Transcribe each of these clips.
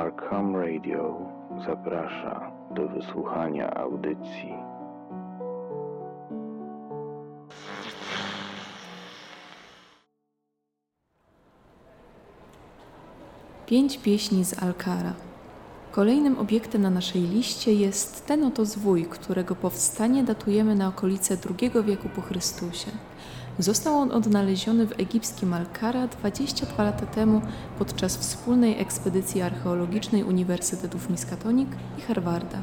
Arkham Radio zaprasza do wysłuchania audycji. Pięć pieśni z Alkara. Kolejnym obiektem na naszej liście jest ten oto zwój, którego powstanie datujemy na okolice II wieku po Chrystusie. Został on odnaleziony w egipskim Alkara 22 lata temu podczas wspólnej ekspedycji archeologicznej Uniwersytetów Miskatonic i Harvarda.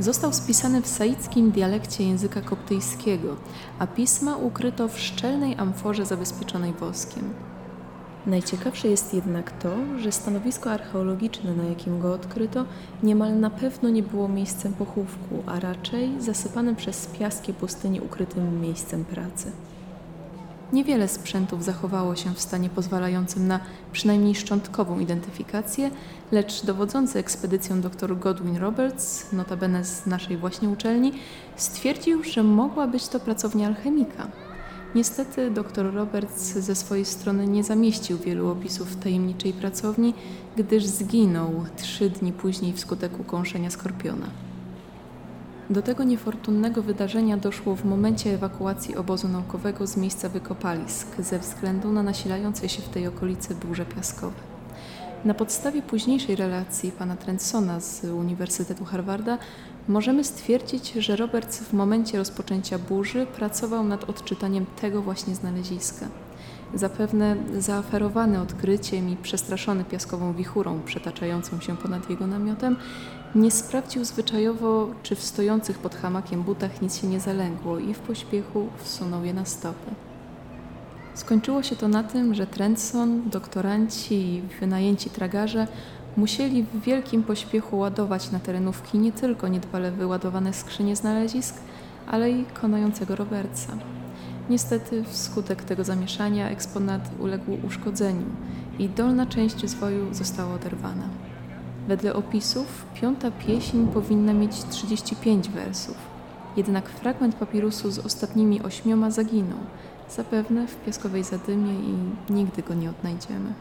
Został spisany w saickim dialekcie języka koptyjskiego, a pisma ukryto w szczelnej amforze zabezpieczonej woskiem. Najciekawsze jest jednak to, że stanowisko archeologiczne, na jakim go odkryto, niemal na pewno nie było miejscem pochówku, a raczej zasypanym przez piaski pustyni ukrytym miejscem pracy. Niewiele sprzętów zachowało się w stanie pozwalającym na przynajmniej szczątkową identyfikację, lecz dowodzący ekspedycją dr Godwin Roberts, notabene z naszej właśnie uczelni, stwierdził, że mogła być to pracownia alchemika. Niestety dr Roberts ze swojej strony nie zamieścił wielu opisów tajemniczej pracowni, gdyż zginął trzy dni później wskutek ukąszenia skorpiona. Do tego niefortunnego wydarzenia doszło w momencie ewakuacji obozu naukowego z miejsca wykopalisk ze względu na nasilające się w tej okolicy burze piaskowe. Na podstawie późniejszej relacji pana Trendsona z Uniwersytetu Harvarda możemy stwierdzić, że Roberts w momencie rozpoczęcia burzy pracował nad odczytaniem tego właśnie znaleziska. Zapewne zaaferowany odkryciem i przestraszony piaskową wichurą przetaczającą się ponad jego namiotem, nie sprawdził zwyczajowo, czy w stojących pod hamakiem butach nic się nie zalęgło i w pośpiechu wsunął je na stopy. Skończyło się to na tym, że Trentson, doktoranci i wynajęci tragarze musieli w wielkim pośpiechu ładować na terenówki nie tylko niedbale wyładowane skrzynie znalezisk, ale i konającego Robertsa. Niestety wskutek tego zamieszania eksponat uległ uszkodzeniu i dolna część zwoju została oderwana. Wedle opisów piąta pieśń powinna mieć 35 wersów, jednak fragment papirusu z ostatnimi ośmioma zaginął, zapewne w piaskowej zadymie i nigdy go nie odnajdziemy.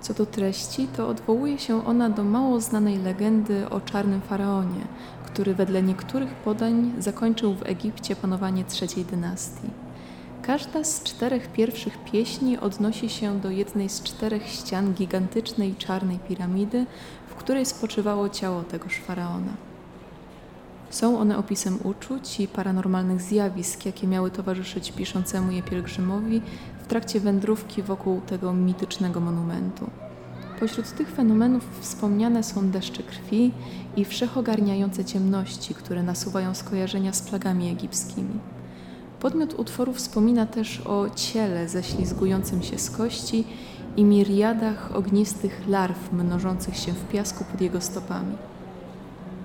Co do treści, to odwołuje się ona do mało znanej legendy o czarnym faraonie, który wedle niektórych podań zakończył w Egipcie panowanie trzeciej dynastii. Każda z czterech pierwszych pieśni odnosi się do jednej z czterech ścian gigantycznej czarnej piramidy, w której spoczywało ciało tegoż faraona. Są one opisem uczuć i paranormalnych zjawisk, jakie miały towarzyszyć piszącemu je pielgrzymowi w trakcie wędrówki wokół tego mitycznego monumentu. Pośród tych fenomenów wspomniane są deszcze krwi i wszechogarniające ciemności, które nasuwają skojarzenia z plagami egipskimi. Podmiot utworu wspomina też o ciele ześlizgującym się z kości i miriadach ognistych larw mnożących się w piasku pod jego stopami.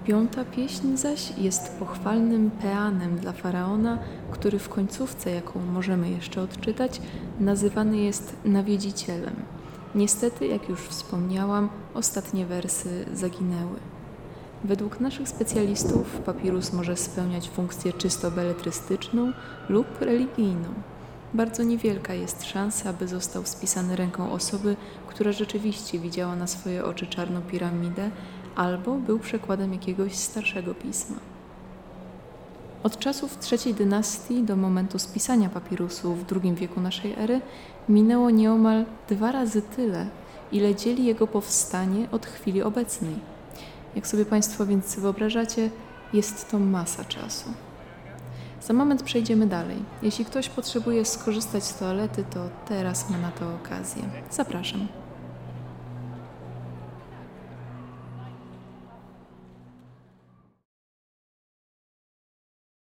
Piąta pieśń zaś jest pochwalnym peanem dla faraona, który w końcówce, jaką możemy jeszcze odczytać, nazywany jest nawiedzicielem. Niestety, jak już wspomniałam, ostatnie wersy zaginęły. Według naszych specjalistów papirus może spełniać funkcję czysto beletrystyczną lub religijną. Bardzo niewielka jest szansa, aby został spisany ręką osoby, która rzeczywiście widziała na swoje oczy czarną piramidę albo był przekładem jakiegoś starszego pisma. Od czasów trzeciej dynastii do momentu spisania papirusu w II wieku naszej ery minęło nieomal dwa razy tyle, ile dzieli jego powstanie od chwili obecnej. Jak sobie Państwo więc wyobrażacie, jest to masa czasu. Za moment przejdziemy dalej. Jeśli ktoś potrzebuje skorzystać z toalety, to teraz ma na to okazję. Zapraszam.